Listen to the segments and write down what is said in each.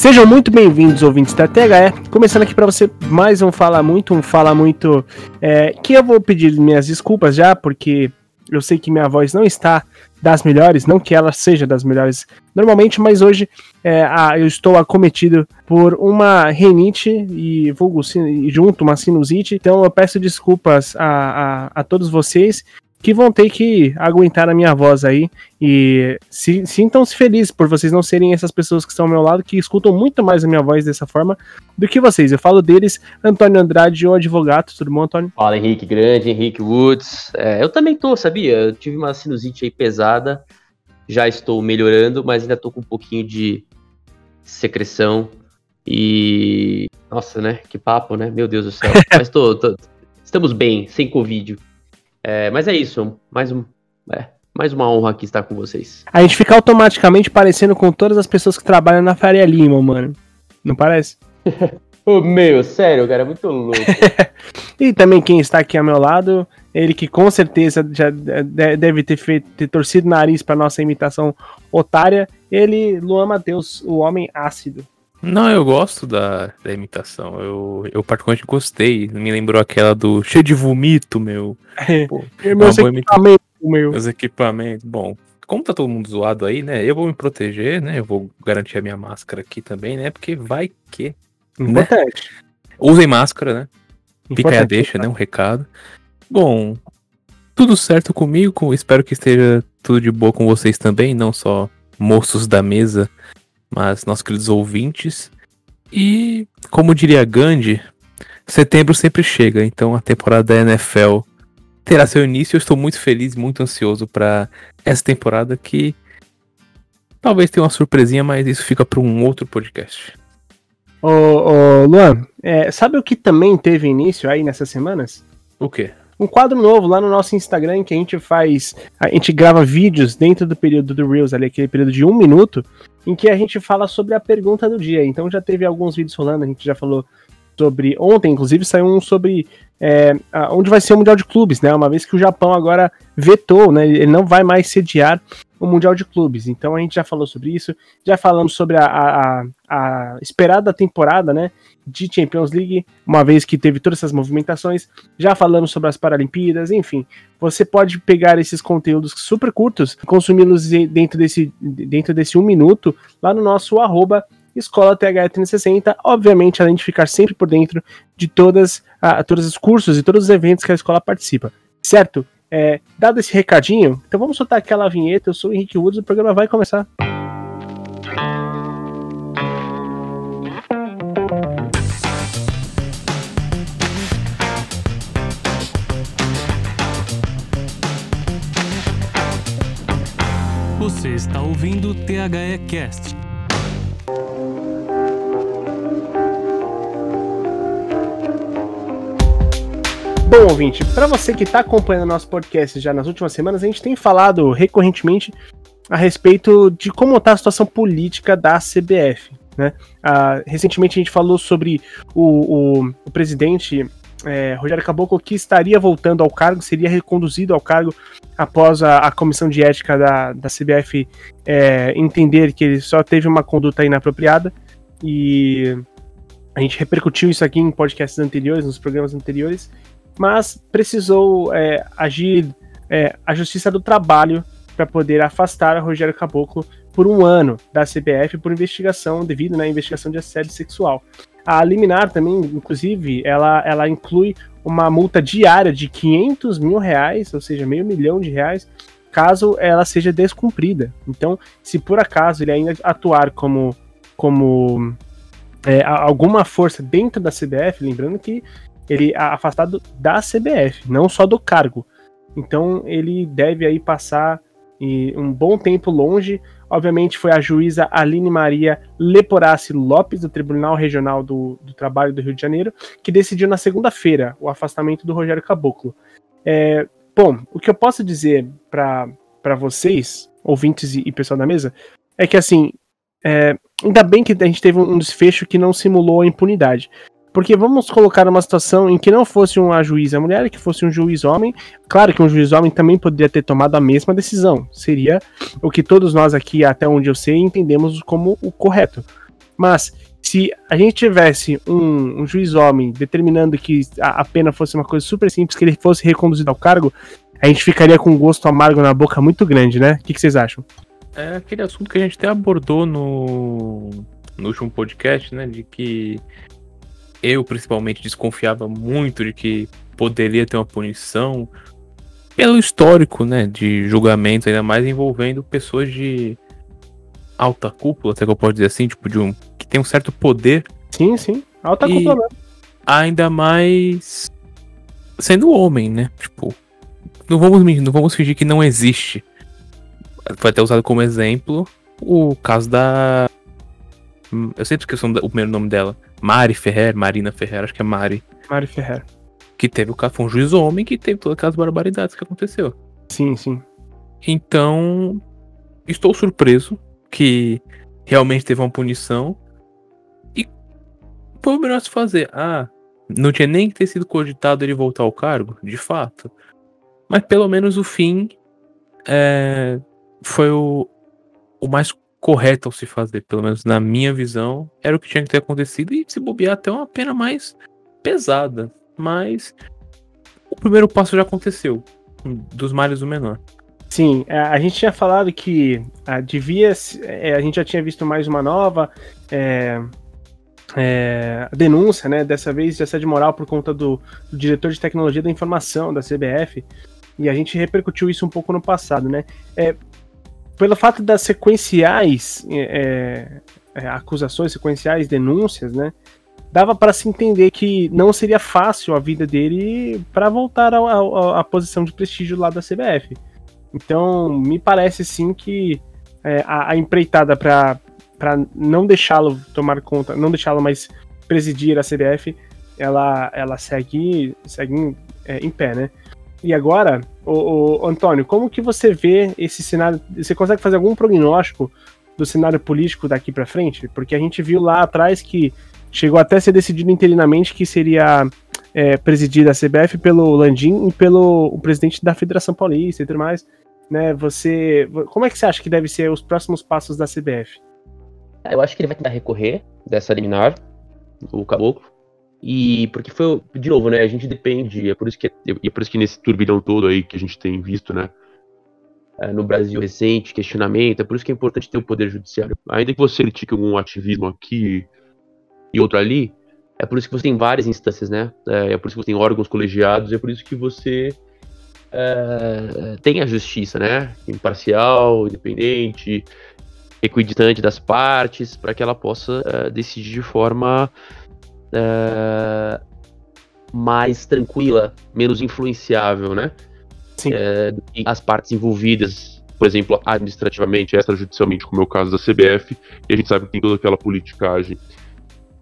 Sejam muito bem-vindos, ouvintes da THE. Começando aqui para você mais um Fala Muito, um Fala Muito é, que eu vou pedir minhas desculpas já, porque eu sei que minha voz não está das melhores, não que ela seja das melhores normalmente, mas hoje é, a, eu estou acometido por uma renite e vulgo junto uma sinusite, então eu peço desculpas a, a, a todos vocês que vão ter que aguentar a minha voz aí. E se, sintam-se felizes por vocês não serem essas pessoas que estão ao meu lado, que escutam muito mais a minha voz dessa forma do que vocês. Eu falo deles, Antônio Andrade, o advogado. Tudo bom, Antônio? Fala, Henrique Grande, Henrique Woods. É, eu também tô, sabia? Eu tive uma sinusite aí pesada. Já estou melhorando, mas ainda tô com um pouquinho de secreção. E. Nossa, né? Que papo, né? Meu Deus do céu. mas tô, tô... Estamos bem, sem Covid. É, mas é isso, mais, um, é, mais uma honra aqui estar com vocês. A gente fica automaticamente parecendo com todas as pessoas que trabalham na Faria Lima, mano. Não parece? oh, meu, sério, cara, é muito louco. e também quem está aqui ao meu lado, ele que com certeza já deve ter feito ter torcido o nariz para nossa imitação otária, ele, Luan Matheus, o homem ácido. Não, eu gosto da, da imitação. Eu, eu particularmente gostei. Me lembrou aquela do cheio de vomito, meu. É, Pô, meus equipamentos, meu. Meus equipamentos. Bom, como tá todo mundo zoado aí, né? Eu vou me proteger, né? Eu vou garantir a minha máscara aqui também, né? Porque vai que. Né? Importante. Usem máscara, né? Fica aí a deixa, né? Um recado. Bom, tudo certo comigo. Espero que esteja tudo de boa com vocês também, não só moços da mesa mas nossos queridos ouvintes. E, como diria Gandhi, setembro sempre chega, então a temporada da NFL terá seu início. Eu estou muito feliz, muito ansioso para essa temporada que talvez tenha uma surpresinha, mas isso fica para um outro podcast. Ô, ô Luan, é, sabe o que também teve início aí nessas semanas? O quê? Um quadro novo lá no nosso Instagram que a gente faz. A gente grava vídeos dentro do período do Reels, ali, aquele período de um minuto, em que a gente fala sobre a pergunta do dia. Então já teve alguns vídeos rolando, a gente já falou sobre. Ontem, inclusive, saiu um sobre é, onde vai ser o Mundial de Clubes, né? Uma vez que o Japão agora vetou, né? Ele não vai mais sediar o Mundial de Clubes. Então a gente já falou sobre isso, já falamos sobre a, a, a, esperada temporada, né? De Champions League, uma vez que teve todas essas movimentações, já falamos sobre as Paralimpíadas, enfim. Você pode pegar esses conteúdos super curtos, consumi-los dentro desse, dentro desse um minuto, lá no nosso arroba Escola TH360, obviamente, além de ficar sempre por dentro de todas, a, todos os cursos e todos os eventos que a escola participa, certo? É, dado esse recadinho, então vamos soltar aquela vinheta. Eu sou o Henrique Woods, o programa vai começar. Você está ouvindo o THE Cast Bom, ouvinte, para você que está acompanhando nosso podcast já nas últimas semanas, a gente tem falado recorrentemente a respeito de como está a situação política da CBF. Né? Ah, recentemente a gente falou sobre o, o, o presidente é, Rogério Caboclo que estaria voltando ao cargo, seria reconduzido ao cargo após a, a comissão de ética da, da CBF é, entender que ele só teve uma conduta inapropriada e a gente repercutiu isso aqui em podcasts anteriores, nos programas anteriores mas precisou é, agir é, a Justiça do Trabalho para poder afastar Rogério Caboclo por um ano da CBF por investigação, devido à né, investigação de assédio sexual. A liminar também, inclusive, ela, ela inclui uma multa diária de 500 mil reais, ou seja, meio milhão de reais, caso ela seja descumprida. Então, se por acaso ele ainda atuar como, como é, alguma força dentro da CBF, lembrando que ele é afastado da CBF, não só do cargo. Então ele deve aí passar um bom tempo longe. Obviamente foi a juíza Aline Maria Leporace Lopes, do Tribunal Regional do, do Trabalho do Rio de Janeiro, que decidiu na segunda-feira o afastamento do Rogério Caboclo. É, bom, o que eu posso dizer para vocês, ouvintes e, e, pessoal da mesa, é que assim, é, ainda bem que a gente teve um desfecho que não simulou a impunidade. Porque vamos colocar uma situação em que não fosse uma juíza mulher, que fosse um juiz homem. Claro que um juiz homem também poderia ter tomado a mesma decisão. Seria o que todos nós aqui, até onde eu sei, entendemos como o correto. Mas se a gente tivesse um, um juiz homem determinando que a, a, pena fosse uma coisa super simples, que ele fosse reconduzido ao cargo, a gente ficaria com um gosto amargo na boca muito grande, né? O que, que vocês acham? É aquele assunto que a gente até abordou no, no último podcast, né? De que eu principalmente desconfiava muito de que poderia ter uma punição pelo histórico, né, de julgamentos, ainda mais envolvendo pessoas de alta cúpula, até que eu posso dizer assim, tipo, de um que tem um certo poder. Sim, sim, alta cúpula mesmo. Ainda mais sendo homem, né? Tipo, não vamos não vamos fingir que não existe. Foi até usado como exemplo o caso da eu sempre esqueço o primeiro nome dela. Mari Ferrer, Marina Ferrer, acho que é Mari. Mari Ferrer. Que teve o caso, foi um juiz homem que teve todas aquelas barbaridades que aconteceu. Sim, sim. Então, estou surpreso que realmente teve uma punição. E foi o melhor se fazer. Ah, não tinha nem que ter sido cogitado ele voltar ao cargo, de fato. Mas pelo menos o fim é, foi o, o mais correto ao se fazer, pelo menos na minha visão, era o que tinha que ter acontecido e se bobear até uma pena mais pesada. Mas o primeiro passo já aconteceu. Dos males o menor. Sim, é, a gente tinha falado que a, devia. É, a gente já tinha visto mais uma nova é, é, denúncia, né? Dessa vez de assédio moral por conta do, do, diretor de tecnologia da informação da CBF. E a gente repercutiu isso um pouco no passado, né? É, pelo fato das sequenciais é, acusações, sequenciais denúncias, né? dava para se entender que não seria fácil a vida dele para voltar à posição de prestígio lá da CBF. Então, me parece sim que é, a, a, empreitada para não deixá-lo tomar conta, não deixá-lo mais presidir a CBF, ela, ela segue, segue em, é, em pé, né? E agora, o, Antônio, como que você vê esse cenário? Você consegue fazer algum prognóstico do cenário político daqui para frente? Porque a gente viu lá atrás que Chegou até a ser decidido interinamente que seria é, presidida a CBF pelo Landim e pelo o presidente da Federação Paulista e tudo mais. Né, você, como é que você acha que deve ser os próximos passos da CBF? Eu acho que ele vai tentar recorrer dessa liminar, o Caboclo, e porque foi, de novo, né, a gente depende, é por isso que, é por isso que nesse turbilhão todo aí que a gente tem visto, né, é, no Brasil recente, questionamento, é por isso que é importante ter o poder judiciário. Ainda que você critique algum ativismo aqui, e outro ali, é por isso que você tem várias instâncias, né? É, é por isso que você tem órgãos colegiados, é por isso que você é, tem a justiça, né? Imparcial, independente, equidistante das partes, para que ela possa é, decidir de forma é, mais tranquila, menos influenciável, né? Sim. É, as partes envolvidas, por exemplo, administrativamente, extrajudicialmente, como é o caso da CBF, e a gente sabe que tem toda aquela politicagem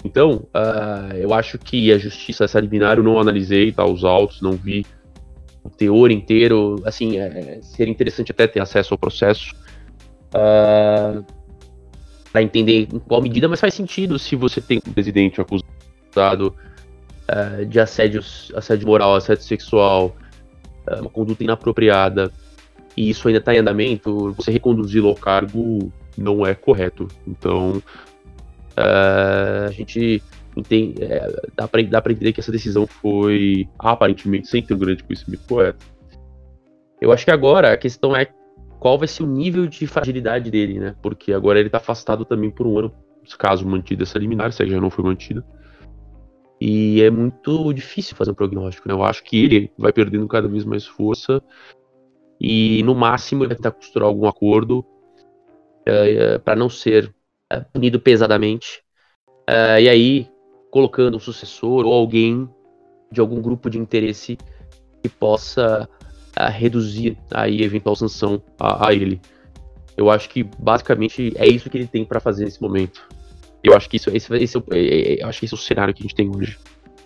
então, uh, eu acho que a justiça, essa liminar, eu não analisei tá, os autos, não vi o teor inteiro. Assim, é, seria interessante até ter acesso ao processo uh, ah, para entender em qual medida, mas faz sentido se você tem um presidente acusado uh, de assédio, assédio moral, assédio sexual, uh, uma conduta inapropriada, e isso ainda está em andamento, você reconduzi-lo ao cargo não é correto. Então, Uh, a gente entende, é, dá para entender que essa decisão foi aparentemente sem ter um grande conhecimento correto. Eu acho que agora a questão é qual vai ser o nível de fragilidade dele, né? Porque agora ele está afastado também por um ano, caso mantida essa liminar, se já não foi mantida. E é muito difícil fazer um prognóstico, né? Eu acho que ele vai perdendo cada vez mais força e no máximo ele vai tentar costurar algum acordo é, é, para não ser é, punido pesadamente. E aí, colocando um sucessor ou alguém de algum grupo de interesse que possa reduzir aí eventual sanção a, a, ele. Eu acho que basicamente é isso que ele tem para fazer nesse momento. Eu acho que isso, esse, esse, é, é, é, acho que esse é o cenário que a gente tem hoje.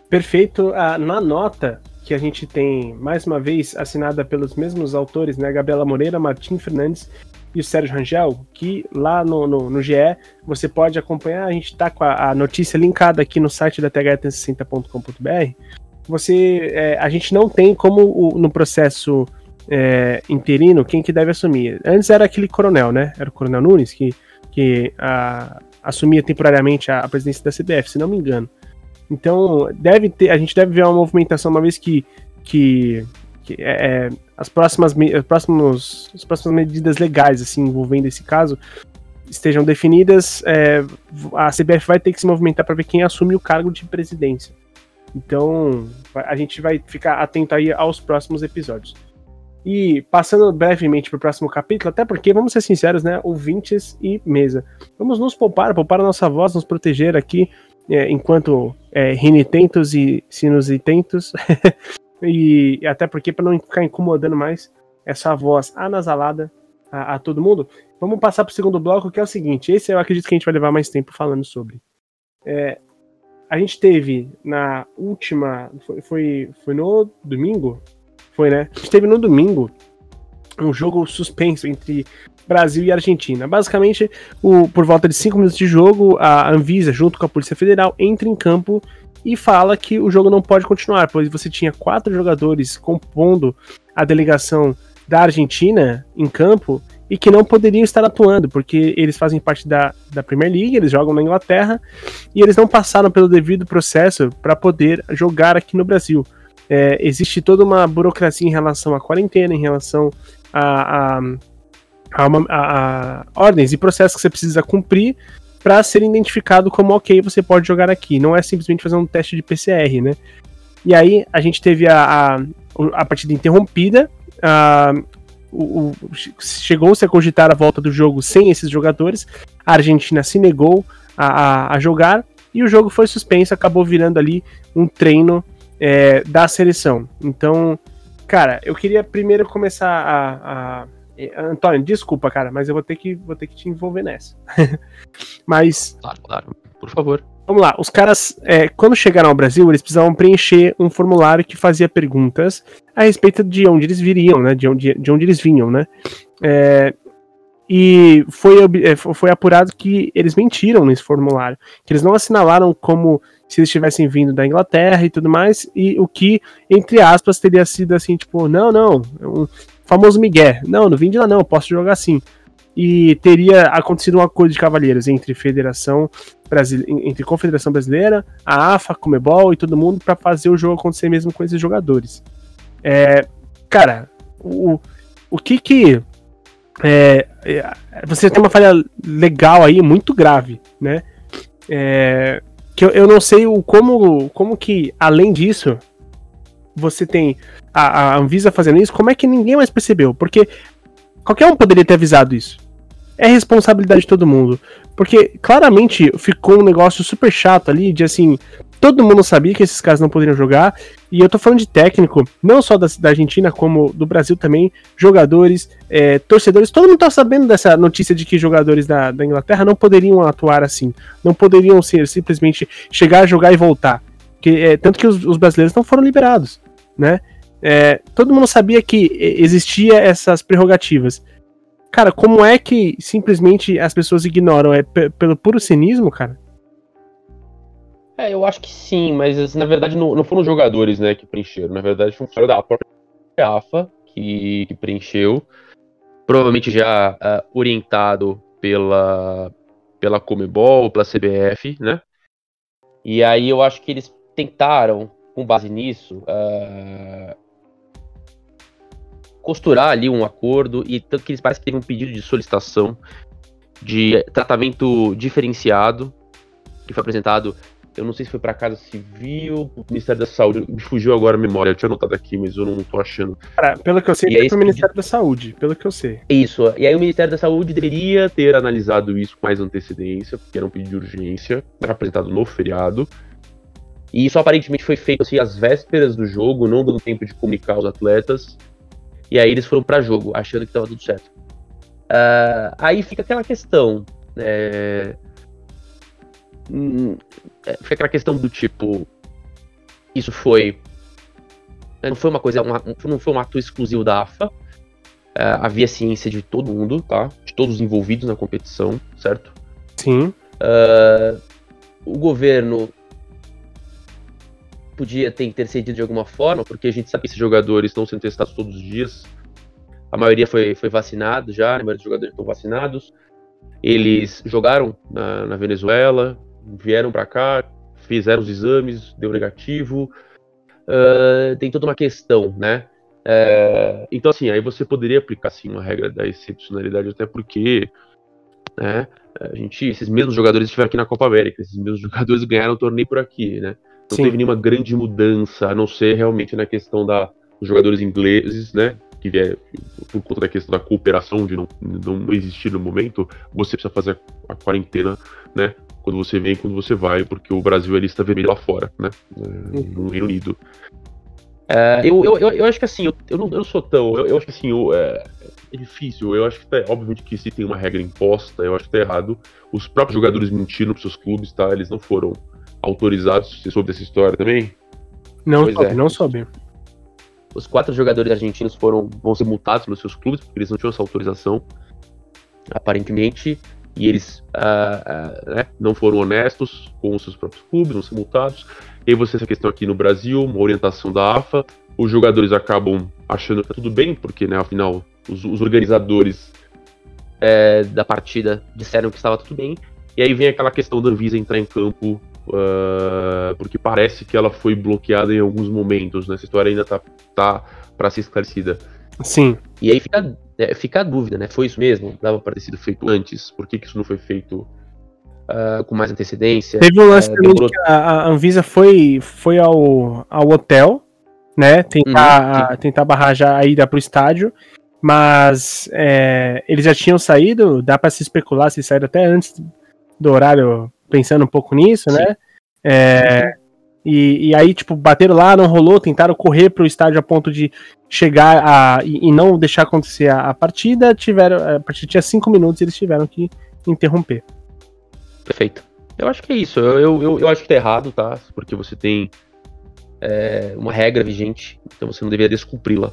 Perfeito. Uh, na nota que a gente tem, mais uma vez, assinada pelos mesmos autores, né? Gabriela Moreira, Martim Fernandes e o Sérgio Rangel, que lá no, no, no GE você pode acompanhar. A gente está com a, a, notícia linkada aqui no site da th360.com.br. Você, é, a gente não tem como o, no processo é, interino quem que deve assumir. Antes era aquele coronel, né? Era o coronel Nunes que, que a, assumia temporariamente a, a presidência da CBF, se não me engano. Então, deve ter, a gente deve ver uma movimentação uma vez que, que, que é, é as, próximas, as, próximos, as próximas medidas legais assim, envolvendo esse caso estejam definidas, é, a CBF vai ter que se movimentar para ver quem assume o cargo de presidência. Então, a gente vai ficar atento aí aos próximos episódios. E passando brevemente para o próximo capítulo, até porque, vamos ser sinceros, né? Ouvintes e mesa. Vamos nos poupar, poupar a nossa voz, nos proteger aqui, é, enquanto é, rinitentos e sinusitentos. e até porque, para não ficar incomodando mais essa voz anasalada a, a todo mundo, vamos passar para o segundo bloco, que é o seguinte: esse eu acredito que a gente vai levar mais tempo falando sobre. É, a gente teve na última. Foi, foi, foi no domingo? Foi, né? A gente teve no domingo um jogo suspenso entre Brasil e Argentina. Basicamente, o, por volta de 5 minutos de jogo, a Anvisa, junto com a Polícia Federal, entra em campo e fala que o jogo não pode continuar, pois você tinha quatro jogadores compondo a delegação da Argentina em campo e que não poderiam estar atuando, porque eles fazem parte da, da Premier League, eles jogam na Inglaterra e eles não passaram pelo devido processo para poder jogar aqui no Brasil é, existe toda uma burocracia em relação à quarentena, em relação a, a, a, uma, a ordens e processos que você precisa cumprir para ser identificado como ok, você pode jogar aqui. Não é simplesmente fazer um teste de PCR, né? E aí a gente teve a, a, partida interrompida. O, o, Chegou-se a cogitar a volta do jogo sem esses jogadores. A Argentina se negou a, a, a jogar e o jogo foi suspenso. Acabou virando ali um treino é, da seleção. Então, cara, eu queria primeiro começar a, a, Antônio, desculpa, cara, mas eu vou ter que, vou ter que te envolver nessa. mas. Claro, claro, por favor. Vamos lá, os caras, é, quando chegaram ao Brasil, eles precisavam preencher um formulário que fazia perguntas a respeito de onde eles viriam, né? De onde, de onde eles vinham, né? É, e foi, é, foi apurado que eles mentiram nesse formulário, que eles não assinalaram como se eles tivessem vindo da Inglaterra e tudo mais, e o que, entre aspas, teria sido assim, tipo, não, não, é um famoso Miguel, não, não vim de lá não, posso jogar assim. E teria acontecido um acordo de cavalheiros entre Federação Brasil... entre Confederação Brasileira, a AFA, Comebol e todo mundo para fazer o jogo acontecer mesmo com esses jogadores. É, cara, o, o que que é, é você tem uma falha legal aí muito grave, né? É, que eu, eu não sei o como, como que, além disso, você tem a, a Anvisa fazendo isso, como é que ninguém mais percebeu? Porque qualquer um poderia ter avisado isso. É responsabilidade de todo mundo. Porque claramente ficou um negócio super chato ali de assim, todo mundo sabia que esses caras não poderiam jogar. E eu tô falando de técnico, não só da, da Argentina, como do Brasil também, jogadores, é, torcedores, todo mundo tá sabendo dessa notícia de que jogadores da, da Inglaterra não poderiam atuar assim. Não poderiam ser simplesmente chegar, jogar e voltar. Que, é, tanto que os, os, brasileiros não foram liberados, né? É, todo mundo sabia que existia essas prerrogativas. Cara, como é que simplesmente as pessoas ignoram? É pelo puro cinismo, cara? É, eu acho que sim, mas na verdade não, não foram os jogadores né, que preencheram. Na verdade, foi um funcionário da própria AFA que, que preencheu. Provavelmente já uh, orientado pela, pela Comebol, pela CBF, né? E aí eu acho que eles tentaram, com base nisso, uh, costurar ali um acordo e tanto que eles parecem que teve um pedido de solicitação de tratamento diferenciado que foi apresentado eu não sei se foi para Casa Civil, o Ministério da Saúde. Me fugiu agora a memória, eu tinha anotado aqui, mas eu não tô achando. Cara, pelo que eu sei, foi pro Ministério da Saúde, pelo que eu sei. Isso, e aí o Ministério da Saúde deveria ter analisado isso com mais antecedência, porque era um pedido de urgência, era apresentado no feriado. E isso aparentemente foi feito assim às vésperas do jogo, não dando tempo de comunicar aos atletas. E aí eles foram para jogo, achando que tava tudo certo. Uh, aí fica aquela questão. É, Hum, é, fica aquela questão do tipo. Isso foi. Né, não foi uma coisa. Uma, não foi um ato exclusivo da AFA. É, havia ciência de todo mundo, tá? De todos os envolvidos na competição, certo? Sim. Uh, o governo podia ter intercedido de alguma forma, porque a gente sabe que esses jogadores estão sendo testados todos os dias. A maioria foi, foi vacinado já, a maioria dos jogadores estão vacinados. Eles jogaram na, na Venezuela, vieram para cá, fizeram os exames, deu negativo. Uh, tem toda uma questão, né? É, então, assim, aí você poderia aplicar assim, uma regra da excepcionalidade, até porque né, a gente, esses mesmos jogadores estiveram aqui na Copa América, esses mesmos jogadores ganharam o torneio por aqui, né? Não Sim. teve nenhuma grande mudança, a não ser realmente na questão da, dos jogadores ingleses, né? Que vier por conta da questão da cooperação de não, não existir no momento, você precisa fazer a, a quarentena, né? Quando você vem, quando você vai, porque o Brasil é lista vermelha lá fora, né? Uhum. No Reino Unido. É, eu, eu, eu, acho que assim, eu, eu, não, eu não sou tão. Eu, eu acho que assim, eu, é, é, difícil. Eu acho que tá, obviamente que se tem uma regra imposta, eu acho que tá errado. Os próprios jogadores mentiram pros seus clubes, tá? Eles não foram autorizados. Você soube dessa história também? Não pois soube, é. não soube. Os quatro jogadores argentinos foram, vão ser multados pelos seus clubes, porque eles não tinham essa autorização, aparentemente. E eles uh, uh, né, não foram honestos com os seus próprios clubes, vão ser multados. E você essa questão aqui no Brasil, uma orientação da AFA, os jogadores acabam achando que tá tudo bem, porque, né, afinal, os, os organizadores é, da partida disseram que estava tudo bem. E aí vem aquela questão da Anvisa entrar em campo, uh, porque parece que ela foi bloqueada em alguns momentos, né? Essa história ainda tá, tá para ser esclarecida. Sim. E aí fica, é, fica a dúvida, né? Foi isso mesmo? Dava para ter sido feito antes? Por que, que isso não foi feito uh, com mais antecedência. Teve um lance uh, também demorou... que a, a, Anvisa foi, foi ao, ao hotel, né? Tentar, uhum, tentar barrar já a ida pro estádio. Mas é, eles já tinham saído, dá para se especular se saíram até antes do horário, pensando um pouco nisso, né? Sim. né? É, e, e, aí, tipo, bateram lá, não rolou, tentaram correr pro estádio a ponto de chegar a, e, e não deixar acontecer a, a, partida. Tiveram, a partida tinha cinco minutos e eles tiveram que interromper. Perfeito. Eu acho que é isso. Eu, eu, eu acho que tá errado, tá? Porque você tem é, uma regra vigente, então você não deveria descumpri-la.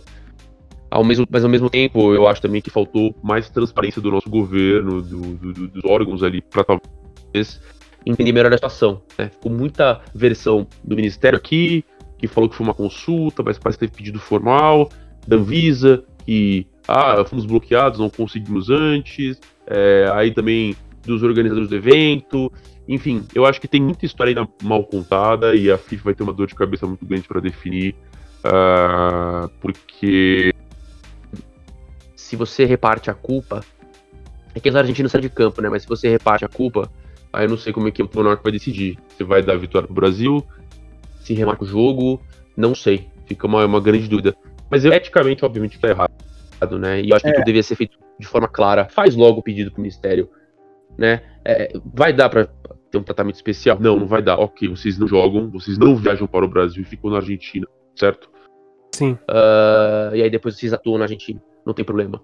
Ao mesmo, mas ao mesmo tempo, eu acho também que faltou mais transparência do nosso governo, do, do, dos órgãos ali, para talvez entender melhor a situação. Né? Ficou muita versão do Ministério aqui, que falou que foi uma consulta, mas parece ter pedido formal, da Anvisa, que ah, fomos bloqueados, não conseguimos antes, é, aí também dos organizadores do evento. Enfim, eu acho que tem muita história ainda mal contada e a FIFA vai ter uma dor de cabeça muito grande para definir, uh, porque se você reparte a culpa, é que os argentinos saem de campo, né? Mas se você reparte a culpa, aí eu não sei como é que o Monarca vai decidir. Se vai dar vitória pro Brasil, se remarca o jogo, não sei. Fica uma, uma grande dúvida. Mas eu, eticamente, obviamente, tá errado, né? E eu acho que é. tudo devia ser feito de forma clara. Faz logo o pedido pro Ministério né? É, vai dar para ter um tratamento especial? Não, não vai dar. Ok, vocês não jogam, vocês não viajam para o Brasil e ficam na Argentina, certo? Sim. Uh, e aí depois vocês atuam na Argentina, não tem problema.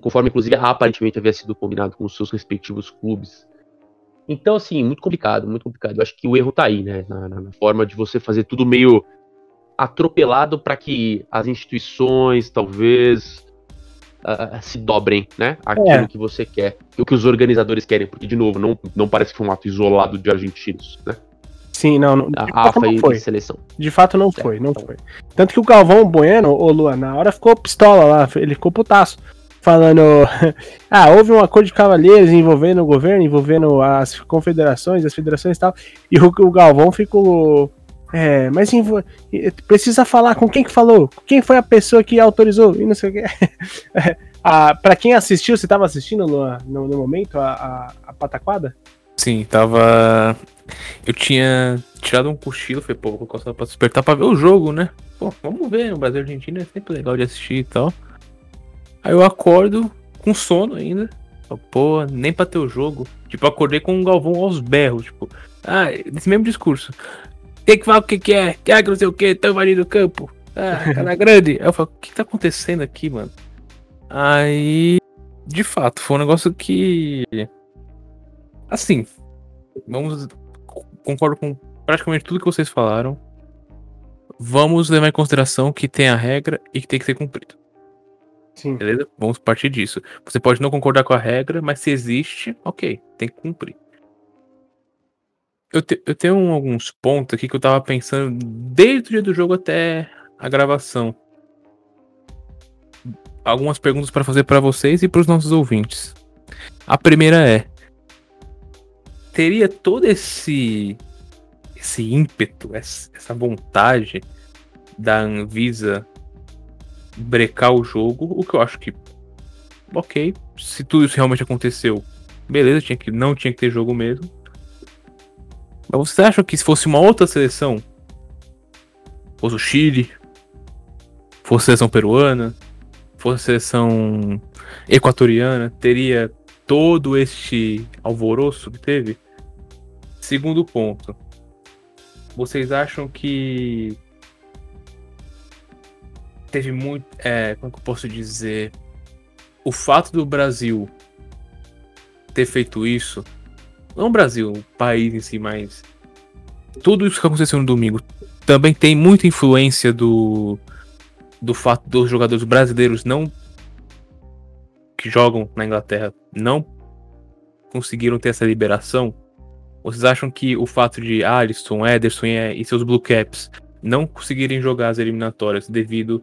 Conforme, inclusive, aparentemente havia sido combinado com os seus respectivos clubes. Então, assim, muito complicado, muito complicado. Eu acho que o erro tá aí, né? Na, na, forma de você fazer tudo meio atropelado para que as instituições, talvez, uh, se dobrem, né? Aquilo é. que você quer, o que os organizadores querem, porque, de novo, não, não parece que foi um ato isolado de argentinos, né? Sim, não, não a AFA não foi. seleção. De fato não é, foi, não então. foi. Tanto que o Galvão Bueno, ô Luan, na hora ficou pistola lá, ele ficou putaço. Falando, ah, houve um acordo de cavalheiros envolvendo o governo, envolvendo as confederações, as federações e tal. E o, o Galvão ficou é, mas precisa falar com quem que falou, quem foi a pessoa que autorizou e não sei o que. ah, pra quem assistiu, você tava assistindo no, no, no momento a, a, a, pataquada? Sim, tava. Eu tinha tirado um cochilo, foi pô, vou coçar pra despertar pra ver o jogo, né? Pô, vamos ver, o Brasil Argentina é sempre legal de assistir e tal. Aí eu acordo com sono ainda. Pô, nem pra ter o jogo. Tipo, acordei com um Galvão aos berros, tipo. Ah, esse mesmo discurso. Tem que falar o que, que é, que é que não sei o que, tão invadindo o campo. Ah, cara grande. Aí eu falo, o que, que tá acontecendo aqui, mano? Aí, de fato, foi um negócio que. Assim, vamos. Concordo com praticamente tudo que vocês falaram. Vamos levar em consideração que tem a regra e que tem que ser cumprido. Sim. Beleza? Vamos partir disso. Você pode não concordar com a regra, mas se existe, ok, tem que cumprir. Eu, te, eu tenho alguns pontos aqui que eu tava pensando desde o dia do jogo até a gravação. Algumas perguntas para fazer para vocês e para os nossos ouvintes. A primeira é: teria todo esse esse ímpeto, essa vontade da Anvisa brecar o jogo, o que eu acho que ok, se tudo isso realmente aconteceu, beleza, tinha que não tinha que ter jogo mesmo. Mas você acha que se fosse uma outra seleção, fosse o Chile, fosse a seleção peruana, fosse a seleção equatoriana, teria todo este alvoroço que teve? Segundo ponto, vocês acham que teve muito. É, como que eu posso dizer? O fato do Brasil ter feito isso, não o Brasil, o país em si, mas tudo isso que aconteceu no domingo também tem muita influência do do fato dos jogadores brasileiros não que jogam na Inglaterra não conseguiram ter essa liberação vocês acham que o fato de Alisson, Ederson e seus Blue Caps não conseguirem jogar as eliminatórias devido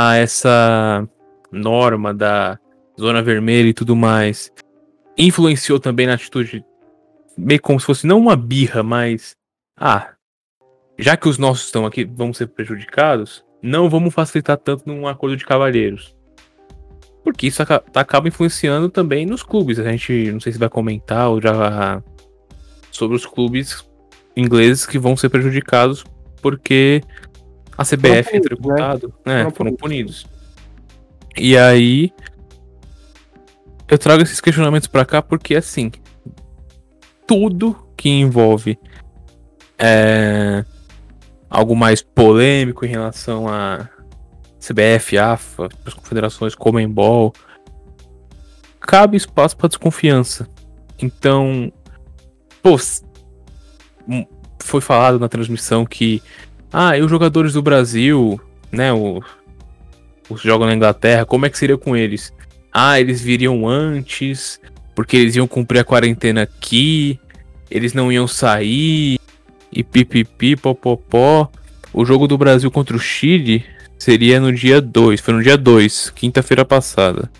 a essa norma da zona vermelha e tudo mais influenciou também na atitude meio como se fosse não uma birra, mas ah, já que os nossos estão aqui, vão ser prejudicados, não vamos facilitar tanto num acordo de cavalheiros. Porque isso acaba influenciando também nos clubes. A gente não sei se vai comentar ou já sobre os clubes ingleses que vão ser prejudicados porque a CBF é tributado, né? né? Foram punidos. E aí eu trago esses questionamentos para cá porque assim, tudo que envolve é, algo mais polêmico em relação a CBF, AFA, as confederações Comembol, cabe espaço para desconfiança. Então, Pô, foi falado na transmissão que. Ah, e os jogadores do Brasil, né? O, os jogam na Inglaterra, como é que seria com eles? Ah, eles viriam antes, porque eles iam cumprir a quarentena aqui, eles não iam sair, e pipipi, popopó. O jogo do Brasil contra o Chile seria no dia 2, foi no dia 2, quinta-feira passada.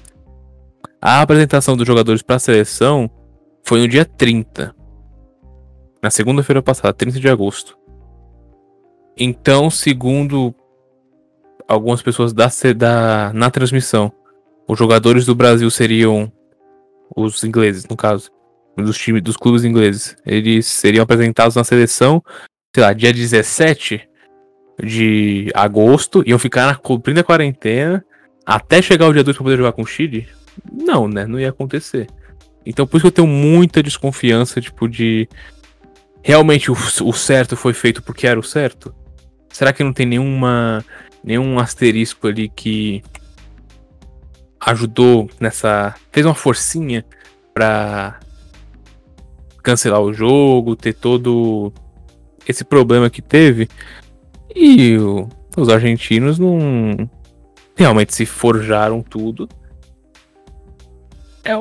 A apresentação dos jogadores para a seleção foi no dia 30 na segunda-feira passada, 30 de agosto. Então, segundo algumas pessoas da, da, na transmissão, os jogadores do Brasil seriam os ingleses, no caso, dos times dos clubes ingleses. Eles seriam apresentados na seleção, sei lá, dia 17 de agosto, iam ficar na, cumprindo a quarentena até chegar o dia 2 para poder jogar com o Chile? Não, né? Não ia acontecer. Então por isso que eu tenho muita desconfiança, tipo, de realmente o, o certo foi feito porque era o certo? Será que não tem nenhuma nenhum asterisco ali que ajudou nessa fez uma forcinha para cancelar o jogo, ter todo esse problema que teve? E o, os argentinos não realmente se forjaram tudo. É,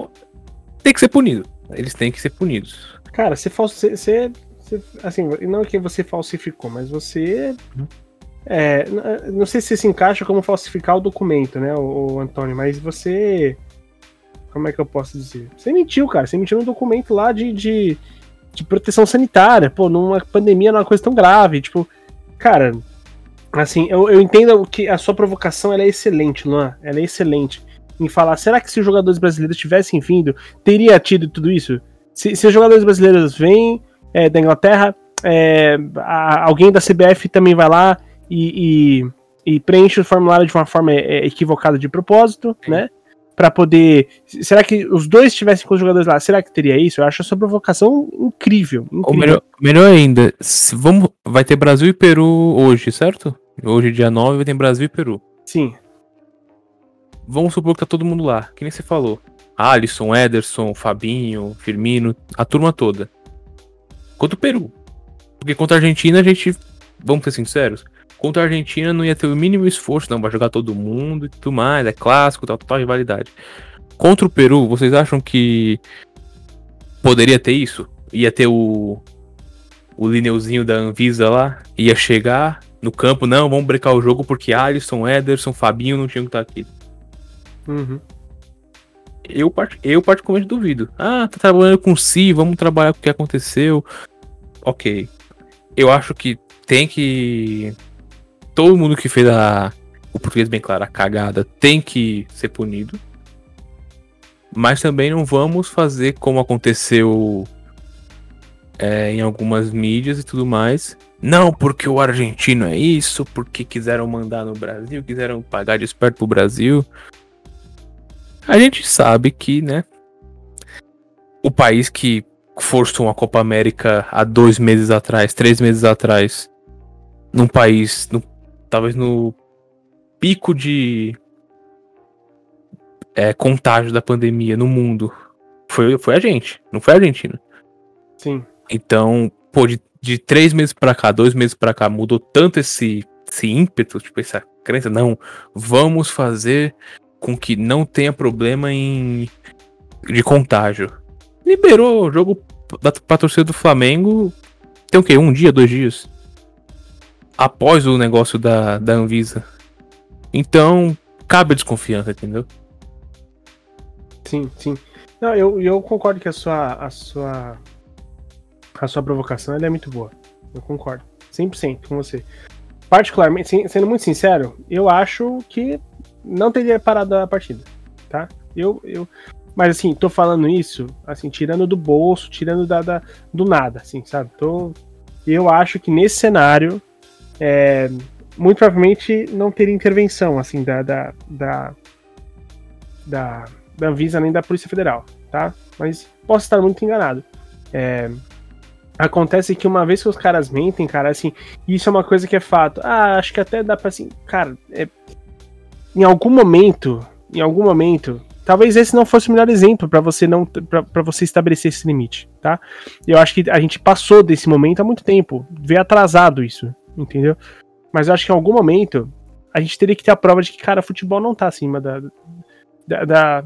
tem que ser punido. Eles têm que ser punidos. Cara, você, você, você, assim, não é que você falsificou, mas você. Uhum. É, não sei se se encaixa como falsificar o documento, né, o, o, Antônio, mas você. Como é que eu posso dizer? Você mentiu, cara. Você mentiu no documento lá de, de, de proteção sanitária. Pô, numa pandemia não é uma coisa tão grave. Tipo, cara, assim, eu, eu entendo que a sua provocação é excelente, Luan. Ela é excelente. Em falar, será que se os jogadores brasileiros tivessem vindo, teria tido tudo isso? Se, se os jogadores brasileiros vêm, é, da Inglaterra, é, a, alguém da CBF também vai lá e, e, e, preenche o formulário de uma forma é, equivocada de propósito, né? Para poder. Será que os dois estivessem com os jogadores lá? Será que teria isso? Eu acho essa provocação incrível. incrível. Ou melhor, melhor ainda, vamos, vai ter Brasil e Peru hoje, certo? Hoje, dia 9, vai ter Brasil e Peru. Sim. Vamos supor que tá todo mundo lá, que nem você falou. Alisson, Ederson, Fabinho, Firmino, a turma toda contra o Peru. Porque contra a Argentina a gente, vamos ser sinceros, contra a Argentina não ia ter o mínimo esforço, não, vai jogar todo mundo e tudo mais, é clássico, tal, tal, rivalidade. Contra o Peru, vocês acham que poderia ter isso? Ia ter o o lineuzinho da Anvisa lá, ia chegar no campo, não, vamos brecar o jogo porque Alisson, Ederson, Fabinho não tinham que estar aqui. Uhum. Eu, eu particularmente duvido. Ah, tá trabalhando com si, vamos trabalhar com o que aconteceu. Ok. Eu acho que tem que. Todo mundo que fez a. O português bem claro, a cagada, tem que ser punido. Mas também não vamos fazer como aconteceu é, em algumas mídias e tudo mais. Não, porque o argentino é isso, porque quiseram mandar no Brasil, quiseram pagar de esperto pro Brasil. A gente sabe que, né? O país que forçou uma Copa América há dois meses atrás, três meses atrás, num país, no, talvez no pico de é, contágio da pandemia no mundo, foi, foi a gente, não foi a Argentina. Sim. Então, pô, de, de três meses para cá, dois meses para cá, mudou tanto esse, esse ímpeto, tipo, essa crença, não, vamos fazer com que não tenha problema em de contágio. Liberou o jogo da, pra torcida do Flamengo. Tem o quê? Um dia, dois dias? Após o negócio da, da Anvisa. Então, cabe a desconfiança, entendeu? Sim, sim. Não, eu, eu concordo que a sua, a sua a sua provocação é muito boa. Eu concordo. 100% com você. Particularmente, sendo muito sincero, eu acho que não teria parado a partida, tá? Eu, eu, mas assim, tô falando isso, assim, tirando do bolso, tirando da, da do nada, assim, sabe? Tô, eu acho que nesse cenário, é, muito provavelmente não teria intervenção, assim, da, da, da, da, da Anvisa nem da Polícia Federal, tá? Mas posso estar muito enganado. É, acontece que uma vez que os caras mentem, cara, assim, isso é uma coisa que é fato. Ah, acho que até dá pra, assim, cara, é, em algum momento, em algum momento, talvez esse não fosse o melhor exemplo para você não para você estabelecer esse limite, tá? Eu acho que a gente passou desse momento há muito tempo, veio atrasado isso, entendeu? Mas eu acho que em algum momento a gente teria que ter a prova de que cara, futebol não tá acima da, da, da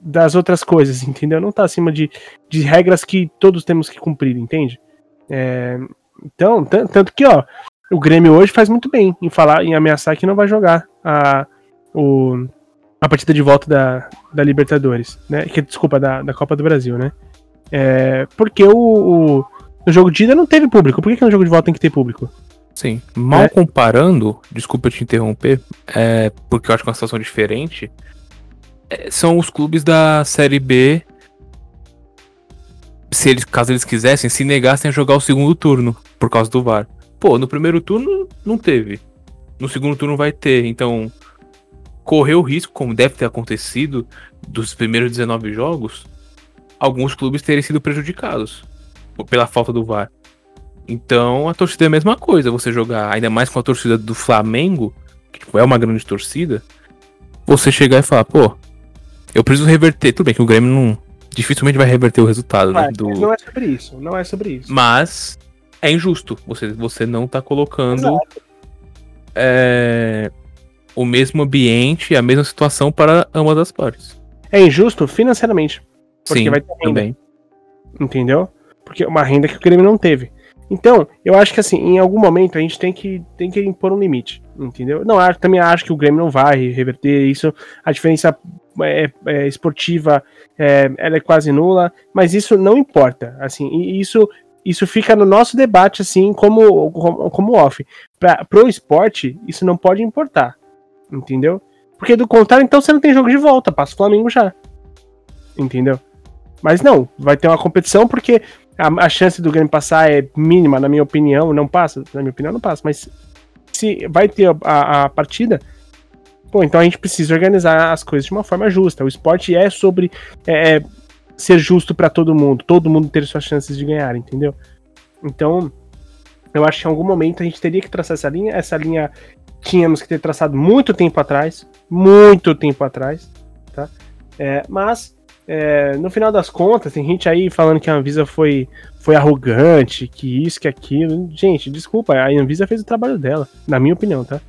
das outras coisas, entendeu? Não tá acima de, de regras que todos temos que cumprir, entende? É, então, tanto que, ó, o Grêmio hoje faz muito bem em falar, em ameaçar que não vai jogar a, o, a partida de volta da, da Libertadores, né? Que, desculpa, da, da Copa do Brasil, né? É, porque o, o, no jogo de ida não teve público. Por que, que no jogo de volta tem que ter público? Sim. Mal é. comparando, desculpa te interromper, é, porque eu acho que é uma situação diferente. É, são os clubes da Série B. Se eles, caso eles quisessem, se negassem a jogar o segundo turno por causa do VAR. Pô, no primeiro turno não teve. No segundo turno vai ter. Então, correu o risco, como deve ter acontecido, dos primeiros 19 jogos, alguns clubes terem sido prejudicados pela falta do VAR. Então a torcida é a mesma coisa, você jogar ainda mais com a torcida do Flamengo, que tipo, é uma grande torcida, você chegar e falar, pô, eu preciso reverter. Tudo bem que o Grêmio não dificilmente vai reverter o resultado, né? Do... Não é sobre isso, não é sobre isso. Mas é injusto. Você, você não tá colocando é, o mesmo ambiente e a mesma situação para ambas as partes. É injusto financeiramente. Porque Sim, vai ter renda. Também. Entendeu? Porque é uma renda que o Grêmio não teve. Então, eu acho que assim, em algum momento a gente tem que, tem que impor um limite, entendeu? Não, eu também acho que o Grêmio não vai reverter isso. A diferença é, é, esportiva é, ela é quase nula, mas isso não importa. Assim, isso isso fica no nosso debate assim como como, como off. Para pro esporte isso não pode importar, entendeu? Porque do contrário, então você não tem jogo de volta, passa o Flamengo já. Entendeu? Mas não, vai ter uma competição porque a, a, chance do Grêmio passar é mínima, na minha opinião, não passa, na minha opinião não passa, mas se vai ter a, a partida, pô, então a gente precisa organizar as coisas de uma forma justa. O esporte é sobre é, é ser justo para todo mundo, todo mundo ter suas chances de ganhar, entendeu? Então, eu acho que em algum momento a gente teria que traçar essa linha, essa linha tínhamos que ter traçado muito tempo atrás, muito tempo atrás, tá? É, mas é, no final das contas, tem gente aí falando que a Anvisa foi, foi arrogante, que isso, que aquilo. Gente, desculpa, a Anvisa fez o trabalho dela, na minha opinião, tá?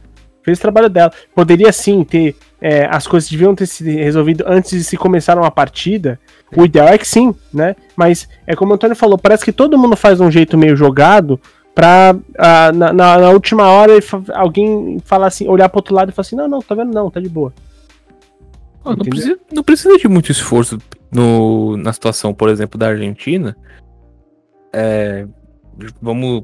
Fez o trabalho dela. Poderia sim ter. É, as coisas deviam ter se resolvido antes de se começar uma partida. O ideal é que sim, né? Mas é como o Antônio falou, parece que todo mundo faz um jeito meio jogado pra uh, na, na, na, última hora alguém falar assim, olhar pro outro lado e falar assim, não, não, tá vendo não, tá de boa. Ah, não, precisa, não precisa de muito esforço no, na situação, por exemplo, da Argentina. É, vamos,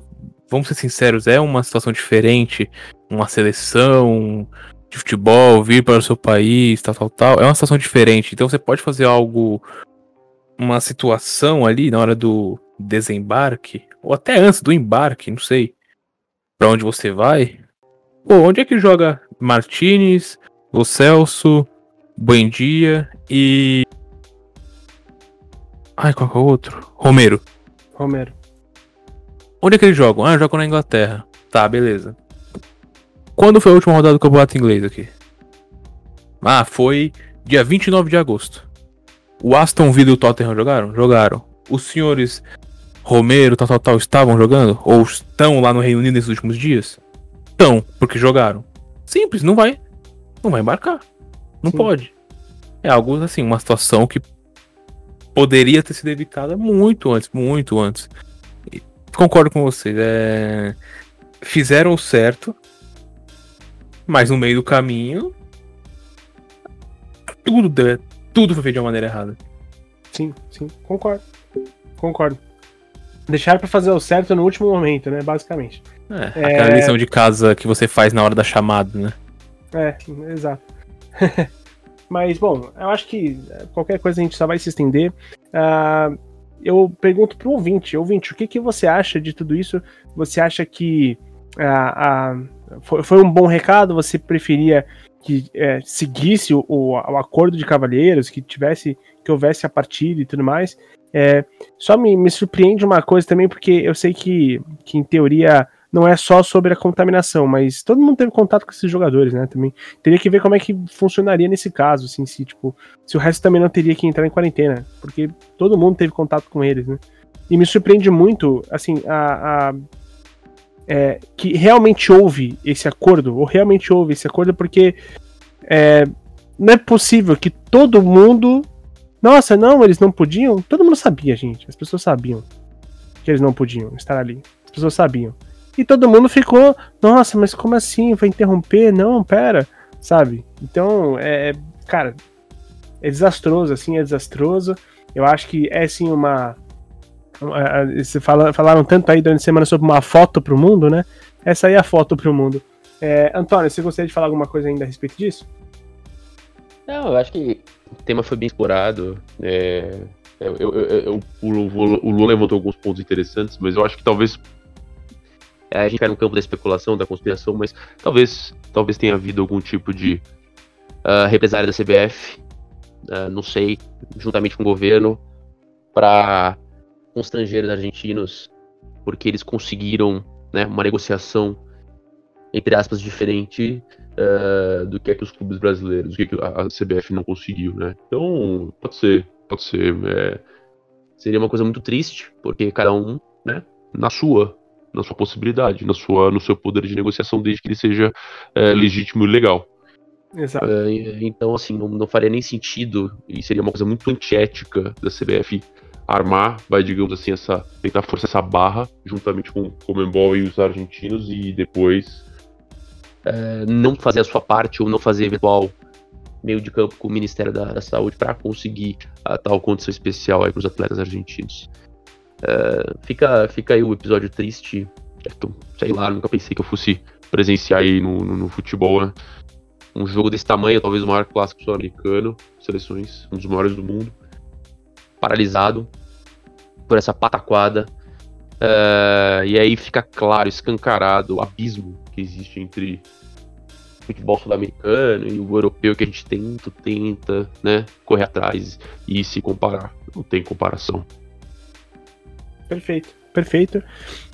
vamos ser sinceros, é uma situação diferente. Uma seleção de futebol, vir para o seu país, tal, tal, tal. É uma situação diferente. Então você pode fazer algo, uma situação ali na hora do desembarque, ou até antes do embarque, não sei. Pra onde você vai. Pô, onde é que joga Martinez, o Celso, Buendia e. Ai, qual que é o outro? Romero. Romero. Onde é que eles jogam? Ah, jogam na Inglaterra. Tá, beleza. Quando foi a última rodada do campeonato inglês aqui? Ah, foi dia 29 de agosto. O Aston Villa e o Tottenham jogaram? Jogaram. Os senhores Romero, tal, tal, tal, estavam jogando? Ou estão lá no Reino Unido nesses últimos dias? Estão, porque jogaram. Simples, não vai. Não vai embarcar. Não Sim. pode. É algo assim, uma situação que poderia ter sido evitada muito antes, muito antes. E concordo com vocês. É... Fizeram o certo, mas no meio do caminho. Tudo, deu- tudo foi feito de uma maneira errada. Sim, sim, concordo. Concordo. Deixaram pra fazer o certo no último momento, né? Basicamente. É, É. aquela lição de casa que você faz na hora da chamada, né? É, exato. Mas, bom, eu acho que qualquer coisa a gente só vai se estender. Ah, eu pergunto pro ouvinte, ouvinte, o que, que você acha de tudo isso? Você acha que ah, ah, foi, foi um bom recado? Você preferia que eh, seguisse o, o- o acordo de cavalheiros, que tivesse, que houvesse a partida e tudo mais? É, só me, me surpreende uma coisa também, porque eu sei que, que em teoria não é só sobre a contaminação, mas todo mundo teve contato com esses jogadores, né? Também teria que ver como é que funcionaria nesse caso, assim, se tipo, se o resto também não teria que entrar em quarentena, porque todo mundo teve contato com eles, né? E me surpreende muito, assim, a, a- é, que realmente houve esse acordo, ou realmente houve esse acordo, porque é, não é possível que todo mundo. Nossa, não, eles não podiam. Todo mundo sabia, gente. As pessoas sabiam que eles não podiam estar ali. As pessoas sabiam. E todo mundo ficou, nossa, mas como assim? Vai interromper? Não, pera, sabe? Então, é, cara, é desastroso, assim, é desastroso. Eu acho que é, sim, uma. uma- Você fala, falaram tanto aí durante a semana sobre uma foto pro mundo, né? Essa aí é a foto pro mundo. É, Antônio, você gostaria de falar alguma coisa ainda a respeito disso? Não, eu acho que o tema foi bem explorado. é, eu- eu- eu- eu- o, o Lu levantou alguns pontos interessantes, mas eu acho que talvez é, a gente cai no campo da especulação, da conspiração, mas talvez, talvez tenha havido algum tipo de ah, represária da CBF, ah, não sei, juntamente com o governo, para constranger os argentinos, porque eles conseguiram né, uma negociação, entre aspas, diferente eh, do que é que os clubes brasileiros, do que, é que a, CBF não conseguiu, né? Então, pode ser, pode ser. é, seria uma coisa muito triste, porque cada um, né, na sua, na sua possibilidade, na sua, no seu poder de negociação, desde que ele seja eh, legítimo e legal. Exato. Eh, então, assim, não, não faria nem sentido e seria uma coisa muito antiética da CBF armar, vai, digamos assim, essa tentar forçar essa barra juntamente com o Comembol e os argentinos e depois eh, não fazer a sua parte ou não fazer eventual meio de campo com o Ministério da, da Saúde para conseguir a tal condição especial para os atletas argentinos. Eh, fica, fica aí o episódio triste. Então, sei lá, nunca pensei que eu fosse presenciar aí no, no, no futebol, né? Um jogo desse tamanho, talvez o maior clássico sul-americano, seleções, um dos maiores do mundo, paralisado por essa pataquada. Eh, e aí fica claro, escancarado o abismo que existe entre o futebol sul-americano e o europeu que a gente tenta, tenta, né, correr atrás e se comparar. Não tem comparação. Perfeito, perfeito.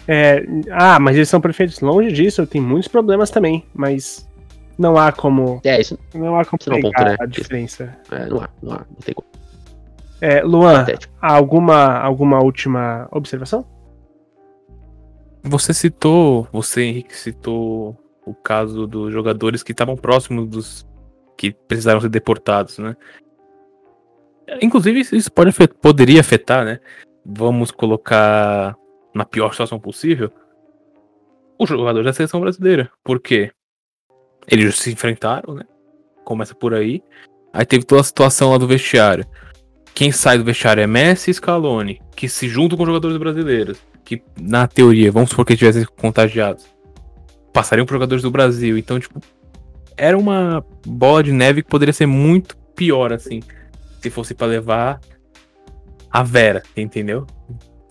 É, ah, mas eles são perfeitos. Longe disso, tem muitos problemas também, mas não há como. É, isso Não há como não é um ponto, pegar né? a diferença. é, não há, não há, não tem como. É, Luan, Patético. alguma, alguma última observação? Você citou, você, Henrique, citou o caso dos jogadores que estavam próximos dos que precisaram ser deportados, né? Inclusive, isso- pode poderia afetar, né? Vamos colocar na pior situação possível os jogadores da seleção brasileira. Por quê? Eles se enfrentaram, né? Começa por aí. Aí teve toda a situação lá do vestiário. Quem sai do vestiário é Messi e Scaloni, que se juntam com jogadores brasileiros, que na teoria, vamos supor que tivessem contagiados, passariam por jogadores do Brasil. Então, tipo, era uma bola de neve que poderia ser muito pior, assim, se fosse para levar a Vera, entendeu?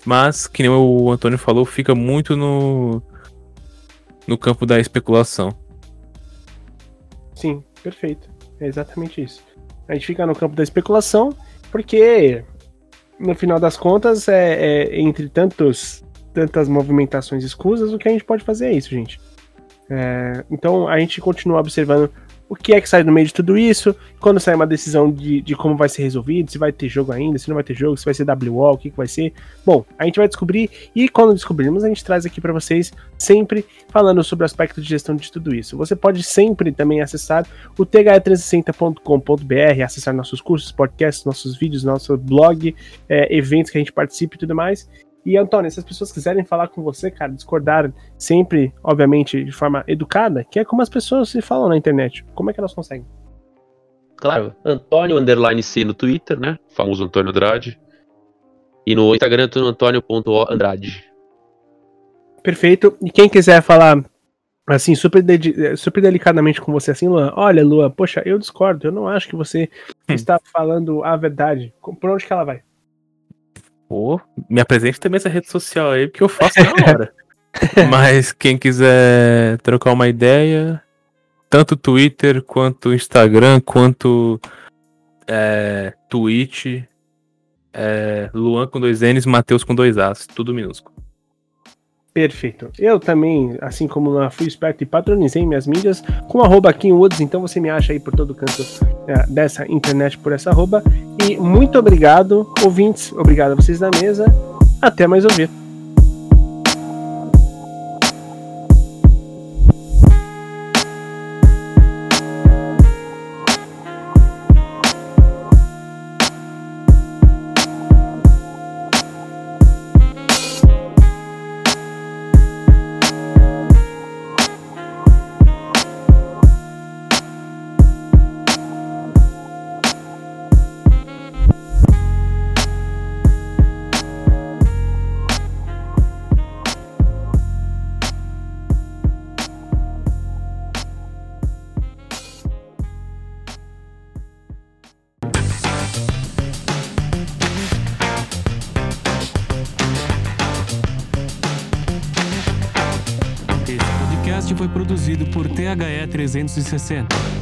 Mas, que nem o Antônio falou, fica muito no, no campo da especulação. Sim, perfeito. É exatamente isso. A gente fica no campo da especulação, porque no final das contas, é, é entre tantos, tantas movimentações escusas, o que a gente pode fazer é isso, gente. É, então a gente continua observando o que é que sai no meio de tudo isso, quando sai uma decisão de, de como vai ser resolvido, se vai ter jogo ainda, se não vai ter jogo, se vai ser WO, o que, que vai ser. Bom, a gente vai descobrir e quando descobrirmos, a gente traz aqui para vocês sempre falando sobre o aspecto de gestão de tudo isso. Você pode sempre também acessar o the360.com.br, acessar nossos cursos, podcasts, nossos vídeos, nosso blog, é, eventos que a gente participa e tudo mais. E, Antônio, se as pessoas quiserem falar com você, cara, discordar sempre, obviamente, de forma educada, que é como as pessoas se falam na internet, como é que elas conseguem? Claro, Antônio Underline C no Twitter, né? Famoso Antônio Andrade. E no Instagram, Antônio.andrade. Perfeito. E quem quiser falar assim, super, de, super delicadamente com você, assim, Luan, olha, Luan, poxa, eu discordo, eu não acho que você hum. está falando a verdade. Por onde que ela vai? Pô, me apresente também essa rede social aí, porque eu faço na hora. Mas quem quiser trocar uma ideia, tanto Twitter, quanto Instagram, quanto é, Twitch, é, Luan com dois N's, Matheus com dois As, tudo minúsculo. Perfeito. Eu também, assim como lá fui esperto e patronizei minhas mídias com arroba Woods, então você me acha aí por todo canto é, dessa internet por essa arroba. E muito obrigado, ouvintes, obrigado a vocês da mesa. Até mais ouvir. THE 360.